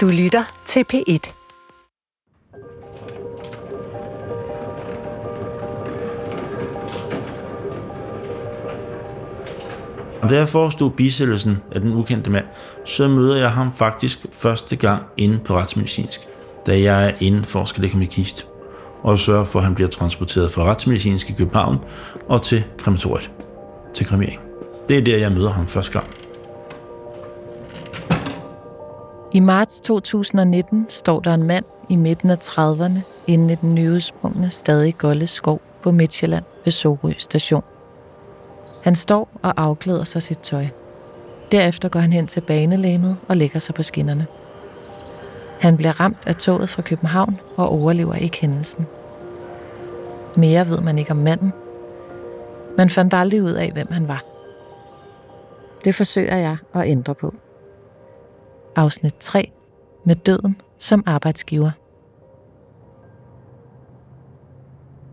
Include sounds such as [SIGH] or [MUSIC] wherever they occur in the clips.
Du lytter til P1. Og da jeg forestod bisættelsen af den ukendte mand, så møder jeg ham faktisk første gang inde på retsmedicinsk, da jeg er inde for at skal lægge ham i kist, og sørge for, at han bliver transporteret fra retsmedicinsk i København og til krematoriet, til kremering. Det er der, jeg møder ham første gang. I marts 2019 står der en mand i midten af 30'erne inde i den nyudsprungne stadig golde skov på Midtjylland ved Sorø station. Han står og afklæder sig sit tøj. Derefter går han hen til banelæmet og lægger sig på skinnerne. Han bliver ramt af toget fra København og overlever ikke hændelsen. Mere ved man ikke om manden. Man fandt aldrig ud af, hvem han var. Det forsøger jeg at ændre på. Afsnit 3. Med døden som arbejdsgiver.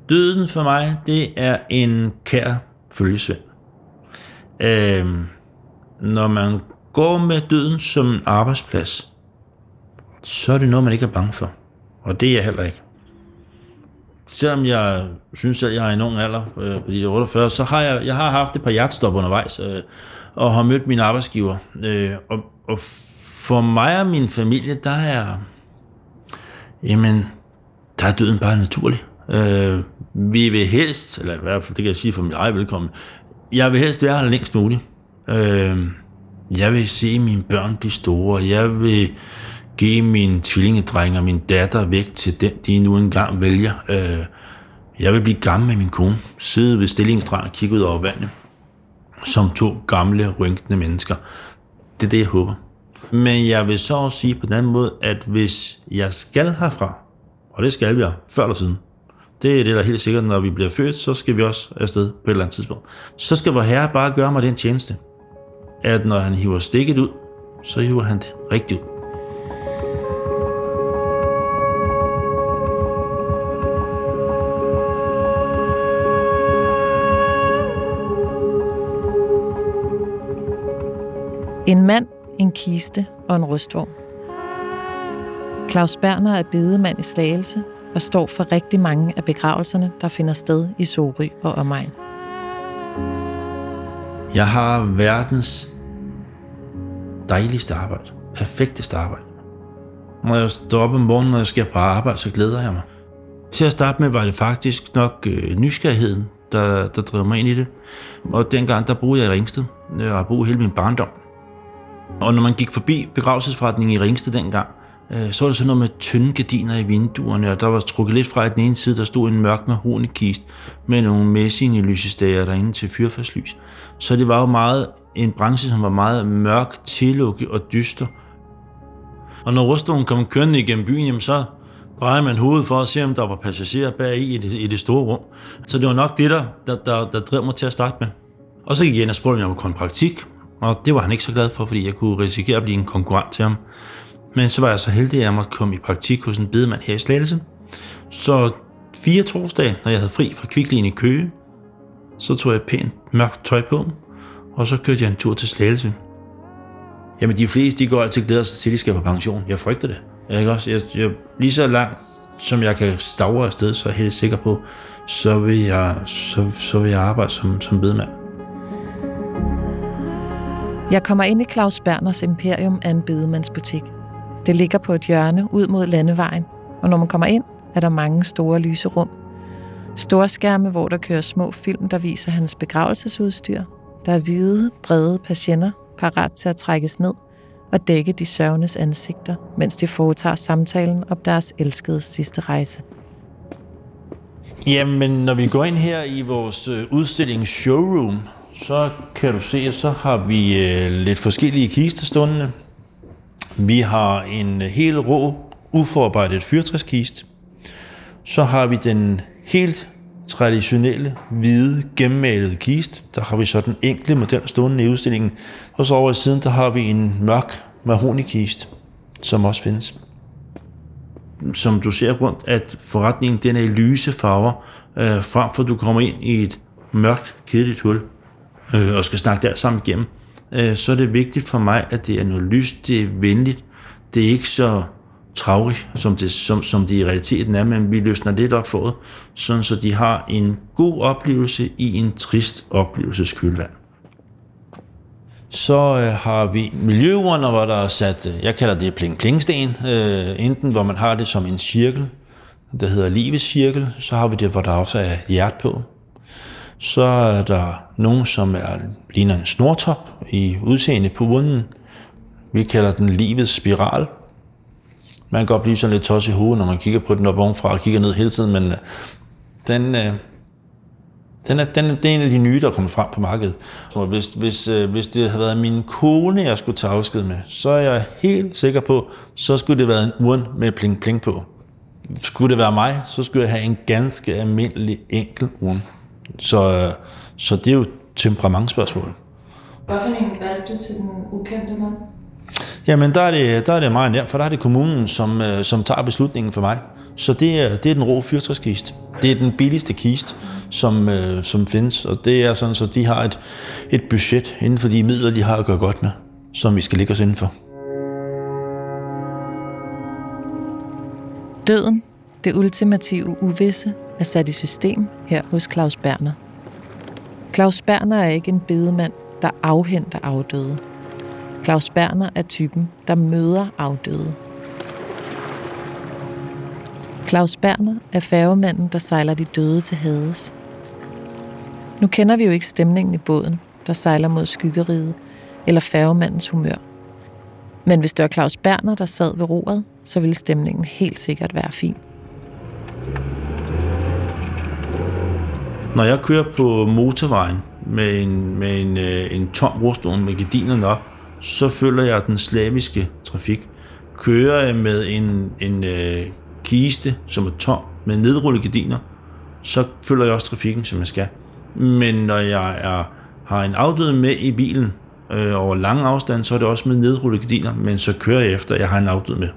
Døden for mig, det er en kær følgesvend. Øhm, når man går med døden som en arbejdsplads, så er det noget, man ikke er bange for. Og det er jeg heller ikke. Selvom jeg synes, at jeg er i en ung alder, øh, på de 48, så har jeg, jeg har haft et par hjertestop undervejs, øh, og har mødt min arbejdsgiver. Øh, og, og for mig og min familie, der er, jamen, der er døden bare naturlig. Øh, vi vil helst, eller i hvert fald, det kan jeg sige for min egen velkommen, jeg vil helst være her længst muligt. Øh, jeg vil se mine børn blive store. Jeg vil give min tvillingedreng og min datter væk til den, de nu engang vælger. Øh, jeg vil blive gammel med min kone. Sidde ved stillingsstrand og kigge ud over vandet. Som to gamle, rynkende mennesker. Det er det, jeg håber. Men jeg vil så også sige på den anden måde, at hvis jeg skal herfra, og det skal vi her, før eller siden, det er det, der er helt sikkert, når vi bliver født, så skal vi også afsted på et eller andet tidspunkt. Så skal vor herre bare gøre mig den tjeneste, at når han hiver stikket ud, så hiver han det rigtigt ud. En mand, en kiste og en rustvogn. Claus Berner er bedemand i Slagelse og står for rigtig mange af begravelserne, der finder sted i Sorø og omegn. Jeg har verdens dejligste arbejde. Perfekteste arbejde. Når jeg står op om morgenen, når jeg skal på arbejde, så glæder jeg mig. Til at starte med var det faktisk nok øh, nysgerrigheden, der, der drev mig ind i det. Og dengang, der boede jeg i Ringsted. Øh, jeg har boet hele min barndom. Og når man gik forbi begravelsesforretningen i Ringsted dengang, øh, så var der sådan noget med tynde gardiner i vinduerne, og der var trukket lidt fra i den ene side, der stod en mørk mahonekist med nogle messing lysestager derinde til fyrfærdslys. Så det var jo meget en branche, som var meget mørk, tillukket og dyster. Og når rustvogen kom kørende igennem byen, jamen så drejede man hovedet for at se, om der var passagerer bag i det, i det store rum. Så det var nok det, der, der, der, der drev mig til at starte med. Og så gik jeg ind og spurgte, om jeg ville komme praktik, og det var han ikke så glad for, fordi jeg kunne risikere at blive en konkurrent til ham. Men så var jeg så heldig, at jeg måtte komme i praktik hos en bedemand her i Slagelse. Så fire torsdage, når jeg havde fri fra kviklin i Køge, så tog jeg pænt mørkt tøj på, og så kørte jeg en tur til Slagelse. Jamen de fleste, de går altid glæder sig til, at de skal på pension. Jeg frygter det. Jeg, ikke også? Jeg, jeg, lige så langt, som jeg kan stavre afsted, så er jeg helt sikker på, så vil jeg, så, så vil jeg arbejde som, som bedemand. Jeg kommer ind i Claus Berners Imperium af en bedemandsbutik. Det ligger på et hjørne ud mod landevejen, og når man kommer ind, er der mange store lyse rum. Store skærme, hvor der kører små film, der viser hans begravelsesudstyr. Der er hvide, brede patienter, parat til at trækkes ned og dække de sørgendes ansigter, mens de foretager samtalen om deres elskede sidste rejse. Jamen, når vi går ind her i vores øh, udstillings showroom, så kan du se, så har vi øh, lidt forskellige kister stående. Vi har en øh, helt rå, uforarbejdet fyrtræskist. Så har vi den helt traditionelle, hvide, gennemmalede kist. Der har vi så den enkle model stående i udstillingen. Og så over i siden, der har vi en mørk mahonikist, som også findes. Som du ser rundt, at forretningen den er i lyse farver, øh, frem for at du kommer ind i et mørkt, kedeligt hul øh, og skal snakke der sammen igennem, øh, så er det vigtigt for mig, at det er noget lyst, det er venligt, det er ikke så travligt, som det, som, som det i realiteten er, men vi løsner lidt op for det, sådan så de har en god oplevelse i en trist oplevelseskølvand. Så øh, har vi miljøurene, hvor der er sat, øh, jeg kalder det pling-plingsten, øh, enten hvor man har det som en cirkel, der hedder livets cirkel, så har vi det, hvor der også er hjert på. Så er der nogen, som er, ligner en snortop i udseende på vunden. Vi kalder den livets spiral. Man kan godt blive sådan lidt tosset i hovedet, når man kigger på den op ovenfra og kigger ned hele tiden, men øh, den, øh, den er, den, det er en af de nye, der er kommet frem på markedet. Så hvis, hvis, øh, hvis det havde været min kone, jeg skulle tage afsked med, så er jeg helt sikker på, så skulle det være en urn med pling-pling på. Skulle det være mig, så skulle jeg have en ganske almindelig enkel urn. Så, så det er jo temperamentsspørgsmål. Hvorfor en valgte du til den ukendte mand? Jamen, der er det, der er det meget nemt, for der er det kommunen, som, øh, som tager beslutningen for mig. Så det er, det er den rå fyrtræskiste. Det er den billigste kiste, som, øh, som findes, og det er sådan, så de har et, et budget inden for de midler, de har at gøre godt med, som vi skal ligge os indenfor. Døden, det ultimative uvisse, er sat i system her hos Claus Berner. Claus Berner er ikke en bedemand, der afhenter afdøde. Claus Berner er typen, der møder afdøde. Claus Berner er færgemanden, der sejler de døde til Hades. Nu kender vi jo ikke stemningen i båden, der sejler mod skyggeriet, eller færgemandens humør. Men hvis det var Claus Berner, der sad ved roret, så ville stemningen helt sikkert være fin. Når jeg kører på motorvejen med en, med en, øh, en tom rustone med gardinerne op, så følger jeg den slaviske trafik. Kører jeg med en, en øh, kiste, som er tom, med nedrullede gardiner, så følger jeg også trafikken, som jeg skal. Men når jeg er, har en afdød med i bilen øh, over lang afstand, så er det også med nedrullede gardiner, men så kører jeg efter, at jeg har en afdød med.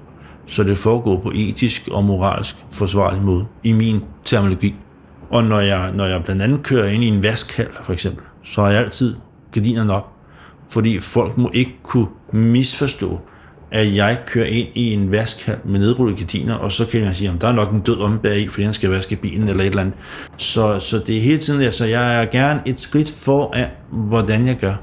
Så det foregår på etisk og moralsk forsvarlig måde, i min terminologi. Og når jeg, når jeg blandt andet kører ind i en vaskhal, for eksempel, så har jeg altid gardinerne op, fordi folk må ikke kunne misforstå, at jeg kører ind i en vaskhal med nedrullede gardiner, og så kan jeg sige, at der er nok en død om i, fordi han skal vaske bilen eller et eller andet. Så, så det er hele tiden, altså jeg er gerne et skridt for, at, hvordan jeg gør.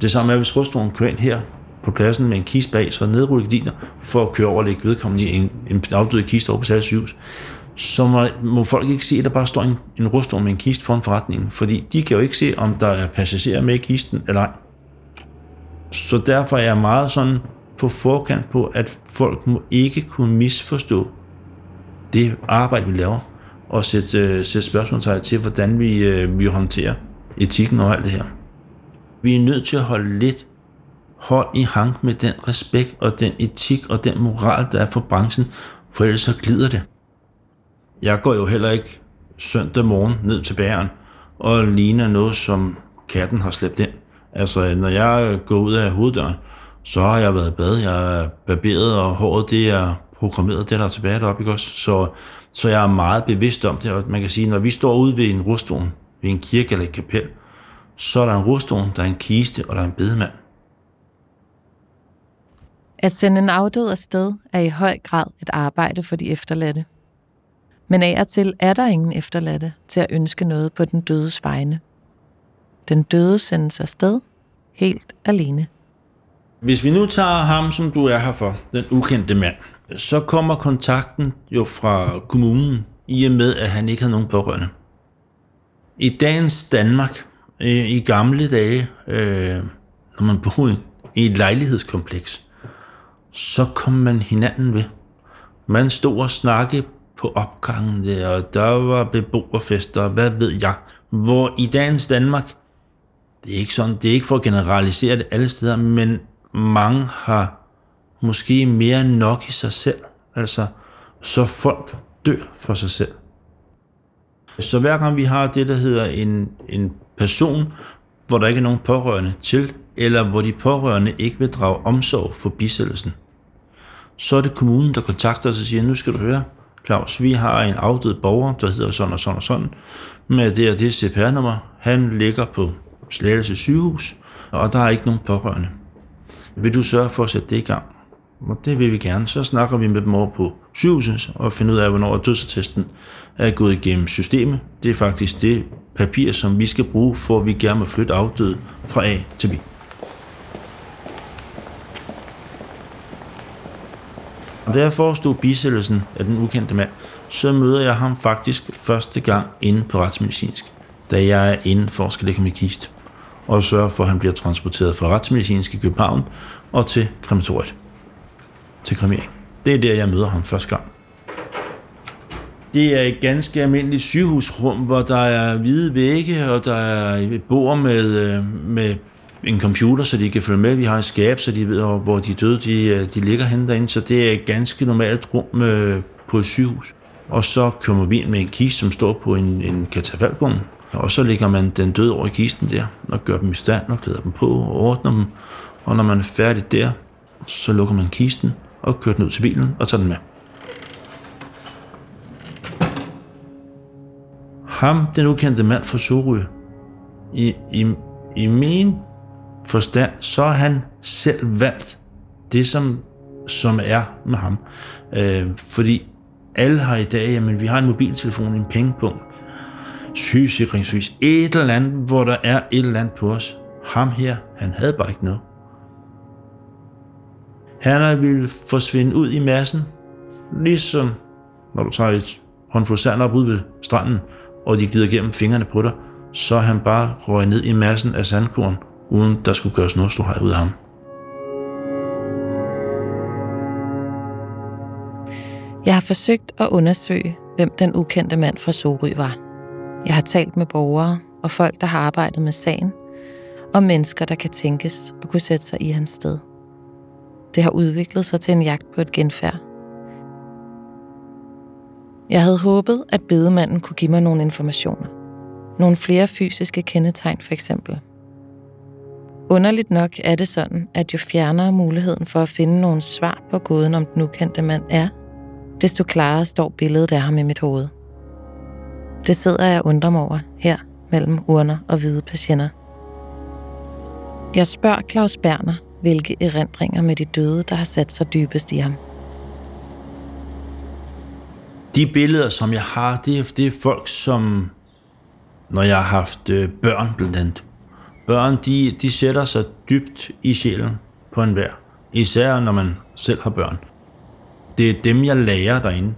Det samme er, hvis rustnogen kører ind her på pladsen med en kiste bag, så nedrullede gardiner, for at køre over og lægge vedkommende i en, en afdød kiste over på sygehus så må, må folk ikke se, at der bare står en, en rustvogn med en kiste foran forretningen, fordi de kan jo ikke se, om der er passagerer med i kisten eller ej. Så derfor er jeg meget sådan på forkant på, at folk må ikke kunne misforstå det arbejde, vi laver, og sætte, uh, sætte spørgsmålstegn til, hvordan vi, øh, vi håndterer etikken og alt det her. Vi er nødt til at holde lidt hold i hank med den respekt og den etik og den moral, der er for branchen, for ellers så glider det. Jeg går jo heller ikke søndag morgen ned til bæren og ligner noget, som katten har slæbt ind. Altså, når jeg går ud af hoveddøren, så har jeg været bad, jeg er barberet, og håret det er programmeret, det der er tilbage deroppe, ikke også? Så, så jeg er meget bevidst om det, og man kan sige, når vi står ude ved en rustvogn, ved en kirke eller et kapel, så er der en rustvogn, der er en kiste, og der er en bedemand. At sende en afdød afsted er i høj grad et arbejde for de efterladte. Men af og til er der ingen efterladte til at ønske noget på den dødes vegne. Den døde sendes afsted helt alene. Hvis vi nu tager ham, som du er her for, den ukendte mand, så kommer kontakten jo fra kommunen, i og med, at han ikke har nogen pårørende. I dagens Danmark, i gamle dage, øh, når man boede i et lejlighedskompleks, så kom man hinanden ved. Man stod og snakkede på opgangen der, og der var beboerfester, og hvad ved jeg. Hvor i dagens Danmark, det er ikke sådan, det er ikke for at generalisere det alle steder, men mange har måske mere nok i sig selv. Altså, så folk dør for sig selv. Så hver gang vi har det, der hedder en, en person, hvor der ikke er nogen pårørende til, eller hvor de pårørende ikke vil drage omsorg for bisættelsen, så er det kommunen, der kontakter os og siger, nu skal du høre, Claus, vi har en afdød borger, der hedder sådan og sådan og sådan, med det og det CPR-nummer. Han ligger på Slagelse sygehus, og der er ikke nogen pårørende. Vil du sørge for at sætte det i gang? Og det vil vi gerne. Så snakker vi med dem over på sygehuset og finder ud af, hvornår dødsattesten er gået igennem systemet. Det er faktisk det papir, som vi skal bruge, for at vi gerne vil flytte afdøde fra A til B. Og da jeg forestod bisættelsen af den ukendte mand, så møder jeg ham faktisk første gang inde på retsmedicinsk, da jeg er inde for at skal lægge ham i kist, og sørge for, at han bliver transporteret fra retsmedicinsk i København og til krematoriet, til kremering. Det er der, jeg møder ham første gang. Det er et ganske almindeligt sygehusrum, hvor der er hvide vægge, og der er et bord med, øh, med en computer, så de kan følge med. Vi har et skab, så de ved, hvor de døde de, øh, de ligger henne derinde. Så det er et ganske normalt rum øh, på et sygehus. Og så kommer vi ind med en kiste, som står på en, en katafalbum. Og så lægger man den døde over i kisten der, og gør dem i stand, og klæder dem på, og ordner dem. Og når man er færdig der, så lukker man kisten, og kører den ud til bilen, og tager den med. Ham, den ukendte mand fra Sorø, i, i, i min forstand, så har han selv valgt det, som, som er med ham. Øh, fordi alle har i dag, jamen vi har en mobiltelefon, en pengepunkt, sygesikringsvis, et eller andet, hvor der er et eller andet på os. Ham her, han havde bare ikke noget. Han ville forsvinde ud i massen, ligesom når du tager et håndfuld sand op ud ved stranden, og de glider gennem fingrene på dig, så han bare røg ned i massen af sandkorn, uden der skulle gøres noget stort ud af ham. Jeg har forsøgt at undersøge, hvem den ukendte mand fra Sorø var. Jeg har talt med borgere og folk, der har arbejdet med sagen, og mennesker, der kan tænkes og kunne sætte sig i hans sted. Det har udviklet sig til en jagt på et genfærd. Jeg havde håbet, at bedemanden kunne give mig nogle informationer. Nogle flere fysiske kendetegn for eksempel. Underligt nok er det sådan, at jo fjernere muligheden for at finde nogle svar på gåden om den ukendte mand er, desto klarere står billedet af ham i mit hoved. Det sidder jeg undrer mig over her mellem urner og hvide patienter. Jeg spørger Claus Berner, hvilke erindringer med de døde, der har sat sig dybest i ham. De billeder, som jeg har, det er, det er folk, som når jeg har haft øh, børn blandt andet. Børn, de, de sætter sig dybt i sjælen på enhver. Især når man selv har børn. Det er dem, jeg lærer derinde.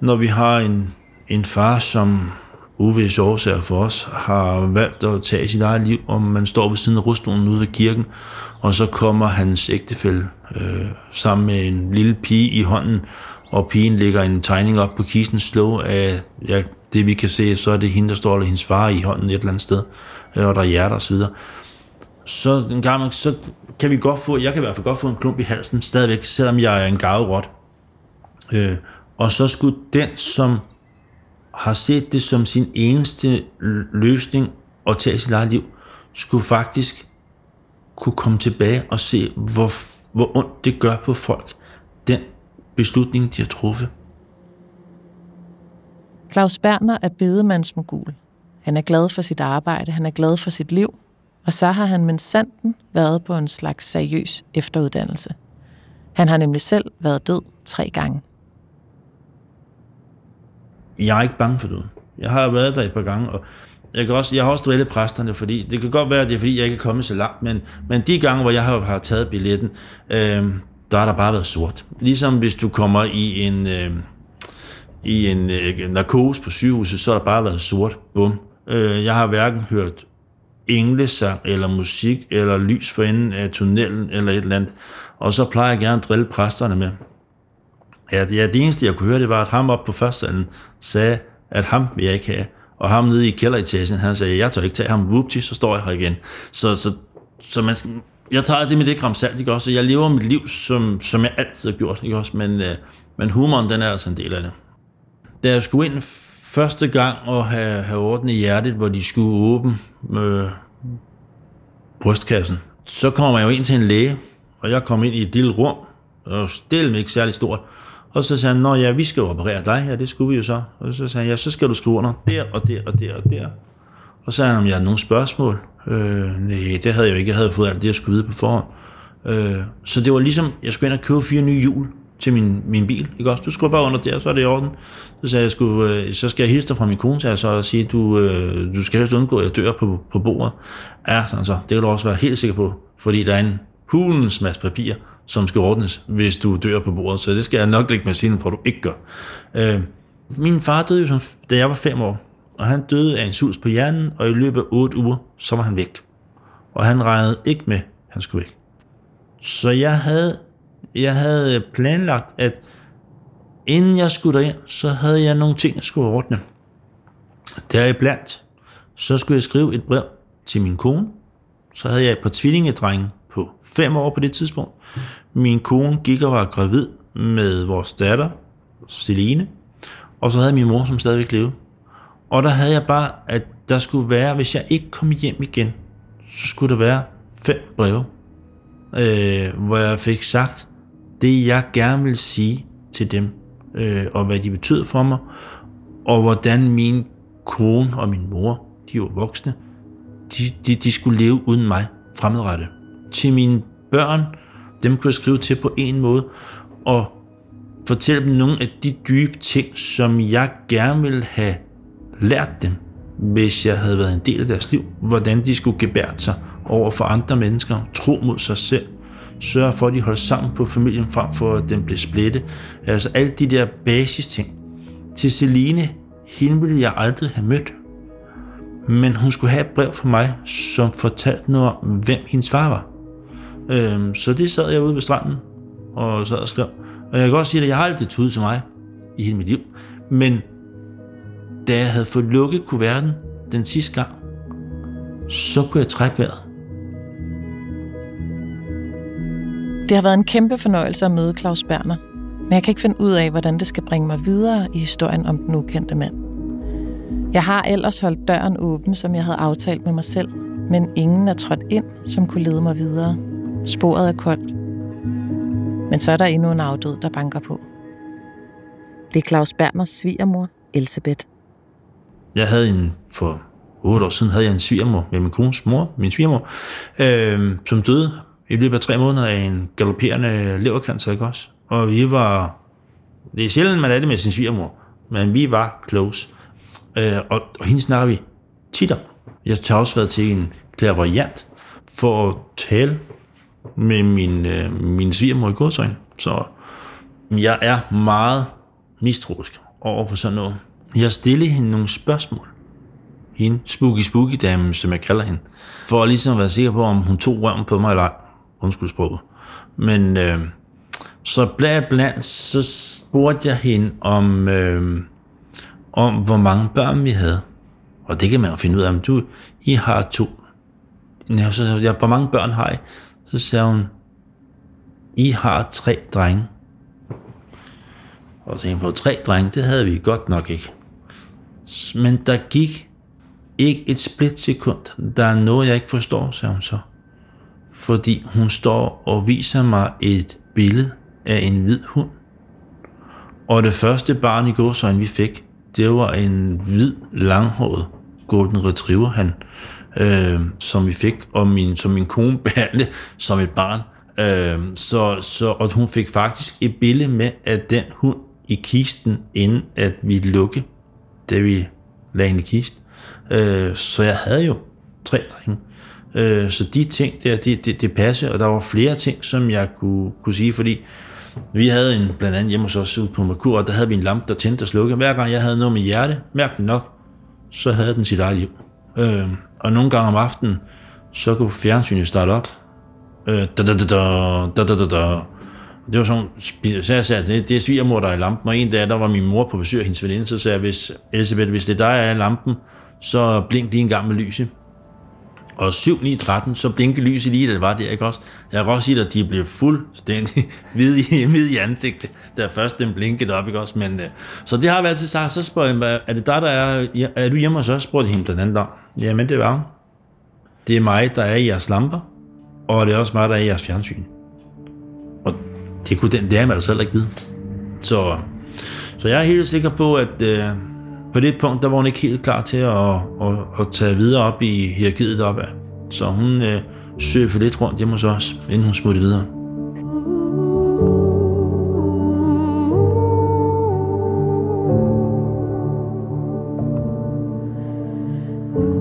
Når vi har en, en far, som uvis årsager for os, har valgt at tage sit eget liv, og man står ved siden af rustningen ude ved kirken, og så kommer hans ægtefælle øh, sammen med en lille pige i hånden, og pigen lægger en tegning op på kisten, slå af, ja, det vi kan se, så er det hende, der står, eller hendes far i hånden et eller andet sted, Øh, og der er hjerter osv., så videre. Så en gang, så kan vi godt få, jeg kan i hvert fald godt få en klump i halsen stadigvæk, selvom jeg er en gaverot. Øh, og så skulle den, som har set det som sin eneste løsning at tage sit eget liv, skulle faktisk kunne komme tilbage og se, hvor, hvor ondt det gør på folk, den beslutning, de har truffet. Claus Berner er bedemandsmogul. Han er glad for sit arbejde, han er glad for sit liv, og så har han med sanden været på en slags seriøs efteruddannelse. Han har nemlig selv været død tre gange. Jeg er ikke bange for døden. Jeg har været der et par gange, og jeg, kan også, jeg har også drillet præsterne, fordi det kan godt være, at det er fordi, jeg ikke er kommet så langt, men, men de gange, hvor jeg har, har taget billetten, øh, der har der bare været sort. Ligesom hvis du kommer i en, øh, i en øh, narkose på sygehuset, så har der bare været sort. Bum. Øh, jeg har hverken hørt englesang, eller musik, eller lys for enden af tunnelen, eller et eller andet. Og så plejer jeg gerne at drille præsterne med. Ja, det eneste, jeg kunne høre, det var, at ham op på første sagde, at ham vil jeg ikke have. Og ham nede i kælderetagen, han sagde, jeg tør ikke tage ham, whoopty, så står jeg her igen. Så, så, så man skal, jeg tager det med det gram salt, ikke også? Jeg lever mit liv, som, som jeg altid har gjort, ikke også? Men, øh, men humoren, den er altså en del af det. Da jeg skulle ind første gang at have, have orden i hjertet, hvor de skulle åbne øh, brystkassen, så kommer man jo ind til en læge, og jeg kom ind i et lille rum, og stille ikke særlig stort, og så sagde han, nå ja, vi skal operere dig, ja, det skulle vi jo så. Og så sagde han, ja, så skal du skrive under der og der og der og der. Og så sagde han, om jeg havde nogle spørgsmål. Øh, nej, det havde jeg jo ikke. Jeg havde fået alt det, jeg skulle vide på forhånd. Øh, så det var ligesom, jeg skulle ind og købe fire nye hjul til min, min bil. Ikke også? Du skulle bare under der, så er det i orden. Så sagde jeg, skulle, øh, så skal jeg hilse dig fra min kone, så og sige, du, øh, du skal helst undgå, at jeg dør på, på bordet. Ja, sådan så. Det kan du også være helt sikker på, fordi der er en hulens masse papir, som skal ordnes, hvis du dør på bordet. Så det skal jeg nok lægge med siden, for du ikke gør. Øh, min far døde jo, som, da jeg var fem år, og han døde af en sus på hjernen, og i løbet af otte uger, så var han væk. Og han regnede ikke med, at han skulle væk. Så jeg havde, jeg havde øh, planlagt, at inden jeg skulle derind, så havde jeg nogle ting, jeg skulle ordne. Deriblandt, så skulle jeg skrive et brev til min kone. Så havde jeg et par tvillingedrenge på fem år på det tidspunkt. Min kone gik og var gravid med vores datter, Celine, og så havde min mor, som stadigvæk levede. Og der havde jeg bare, at der skulle være, hvis jeg ikke kom hjem igen, så skulle der være fem breve, øh, hvor jeg fik sagt det, jeg gerne vil sige til dem, øh, og hvad de betyder for mig, og hvordan min kone og min mor, de var voksne, de, de, de skulle leve uden mig fremadrettet. Til mine børn, dem kunne jeg skrive til på en måde, og fortælle dem nogle af de dybe ting, som jeg gerne ville have lært dem, hvis jeg havde været en del af deres liv, hvordan de skulle gebære sig over for andre mennesker, tro mod sig selv, sørge for, at de holder sammen på familien, frem for at den blev splittet. Altså alle de der basis ting. Til Celine, hende ville jeg aldrig have mødt. Men hun skulle have et brev fra mig, som fortalte noget om, hvem hendes far var. Øhm, så det sad jeg ude ved stranden og sad og skrev. Og jeg kan godt sige, at jeg har aldrig tudet til mig i hele mit liv. Men da jeg havde fået lukket kuverten den sidste gang, så kunne jeg trække vejret. Det har været en kæmpe fornøjelse at møde Claus Berner, men jeg kan ikke finde ud af, hvordan det skal bringe mig videre i historien om den ukendte mand. Jeg har ellers holdt døren åben, som jeg havde aftalt med mig selv, men ingen er trådt ind, som kunne lede mig videre. Sporet er koldt. Men så er der endnu en afdød, der banker på. Det er Claus Berners svigermor, Elisabeth. Jeg havde en, for otte år siden havde jeg en svigermor med min kones mor, min svigermor, øh, som døde i løbet af tre måneder af en galopperende levercancer, ikke også? Og vi var, det er sjældent, man er det med sin svigermor, men vi var close. Øh, og, og hende snakker vi tit om. Jeg har også været til en clairvoyant for at tale med min, øh, min svigermor i godsøjne. Så jeg er meget mistroisk over for sådan noget. Jeg stillede hende nogle spørgsmål. Hende, spooky spooky damen, som jeg kalder hende. For ligesom at ligesom være sikker på, om hun tog røven på mig eller ej. Undskyld sproget. Men øh, så blandt blandt, så spurgte jeg hende om, øh, om hvor mange børn vi havde. Og det kan man jo finde ud af, om du, I har to. Ja, så jeg, hvor mange børn har I? Så sagde hun, I har tre drenge. Og så tænkte på, tre drenge, det havde vi godt nok ikke. Men der gik ikke et splitsekund. Der er noget, jeg ikke forstår, sagde hun så. Fordi hun står og viser mig et billede af en hvid hund. Og det første barn i gåsøjne, vi fik, det var en hvid, langhåret golden retriever, han, øh, som vi fik, og min, som min kone [LAUGHS] behandlede som et barn. Øh, så, så, og hun fik faktisk et billede med af den hund i kisten, inden at vi lukkede, da vi lagde en i kist. Øh, så jeg havde jo tre drenge. Øh, så de ting der, det, det, det passer, og der var flere ting, som jeg kunne, kunne sige, fordi vi havde en, blandt andet hjemme hos os ude på Merkur, og der havde vi en lampe, der tændte og slukkede. Hver gang jeg havde noget med hjerte, mærkeligt nok, så havde den sit eget liv. Øh, og nogle gange om aftenen, så kunne fjernsynet starte op. Øh, da, da, da, da, da, da, da. Det var sådan, så jeg sagde, det, det er svigermor, der er i lampen, og en dag, der var min mor på besøg af hendes veninde, så sagde jeg, hvis, Elisabeth, hvis det er dig, der er i lampen, så blink lige en gang med lyset. Og 7, 9, 13, så blinke lyset lige, da det var der, ikke også? Jeg kan også sige, at de blev fuldstændig [LAUGHS] hvide i, hvide i ansigtet, da først den blinkede op, ikke også? Men, øh, så det har været til sig. Så spørger jeg, er det dig, der er, er du hjemme hos os? Spurgte hende blandt andet om. Jamen, det var hun. Det er mig, der er i jeres lamper, og det er også mig, der er i jeres fjernsyn. Og det, kunne den, dame altså heller ikke vide. Så, så jeg er helt sikker på, at øh, på det punkt, der var hun ikke helt klar til at, at, at tage videre op i hierarkiet deroppe. Så hun øh, søgte lidt rundt hjemme hos os, inden hun smuttede videre.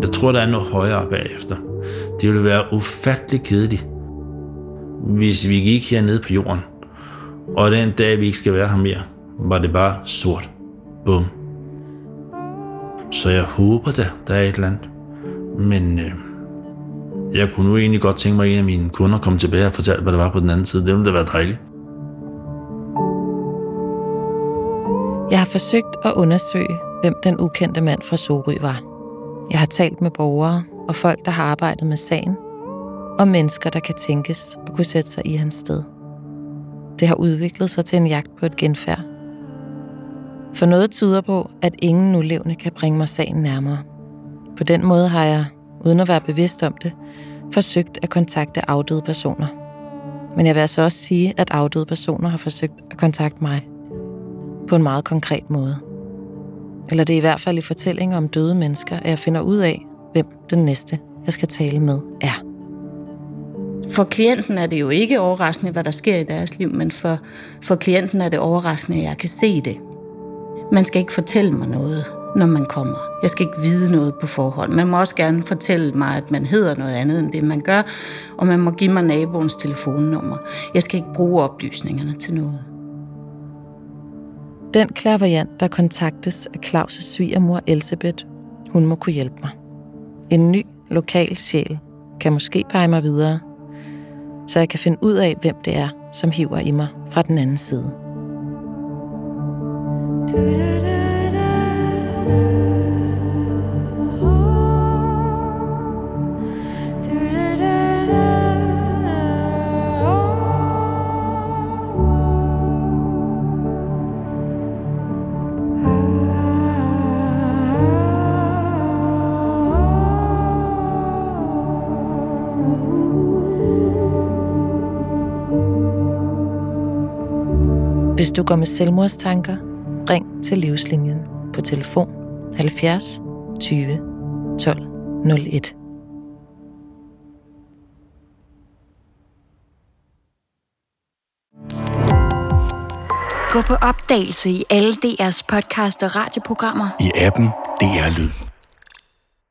Jeg tror, der er noget højere bagefter. Det ville være ufattelig kedeligt, hvis vi gik hernede på jorden, og den dag, vi ikke skal være her mere, var det bare sort. Bum. Så jeg håber da, der er et eller andet. Men øh, jeg kunne nu egentlig godt tænke mig, at en af mine kunder kom tilbage og fortalte, hvad der var på den anden side. Det ville da være dejligt. Jeg har forsøgt at undersøge, hvem den ukendte mand fra Sorø var. Jeg har talt med borgere og folk, der har arbejdet med sagen, og mennesker, der kan tænkes og kunne sætte sig i hans sted. Det har udviklet sig til en jagt på et genfærd. For noget tyder på, at ingen nulevende kan bringe mig sagen nærmere. På den måde har jeg, uden at være bevidst om det, forsøgt at kontakte afdøde personer. Men jeg vil altså også sige, at afdøde personer har forsøgt at kontakte mig. På en meget konkret måde. Eller det er i hvert fald i fortællinger om døde mennesker, at jeg finder ud af, hvem den næste, jeg skal tale med, er. For klienten er det jo ikke overraskende, hvad der sker i deres liv, men for, for klienten er det overraskende, at jeg kan se det. Man skal ikke fortælle mig noget, når man kommer. Jeg skal ikke vide noget på forhånd. Man må også gerne fortælle mig, at man hedder noget andet end det, man gør, og man må give mig naboens telefonnummer. Jeg skal ikke bruge oplysningerne til noget. Den klaverjant, der kontaktes af Claus' svigermor Elisabeth, hun må kunne hjælpe mig. En ny lokal sjæl kan måske pege mig videre, så jeg kan finde ud af, hvem det er, som hiver i mig fra den anden side. Hvis du går med selvmordstanker, ring til Livslinjen på telefon 70 20 12 01. Gå på opdagelse i alle DR's podcast og radioprogrammer. I appen DR Lyd.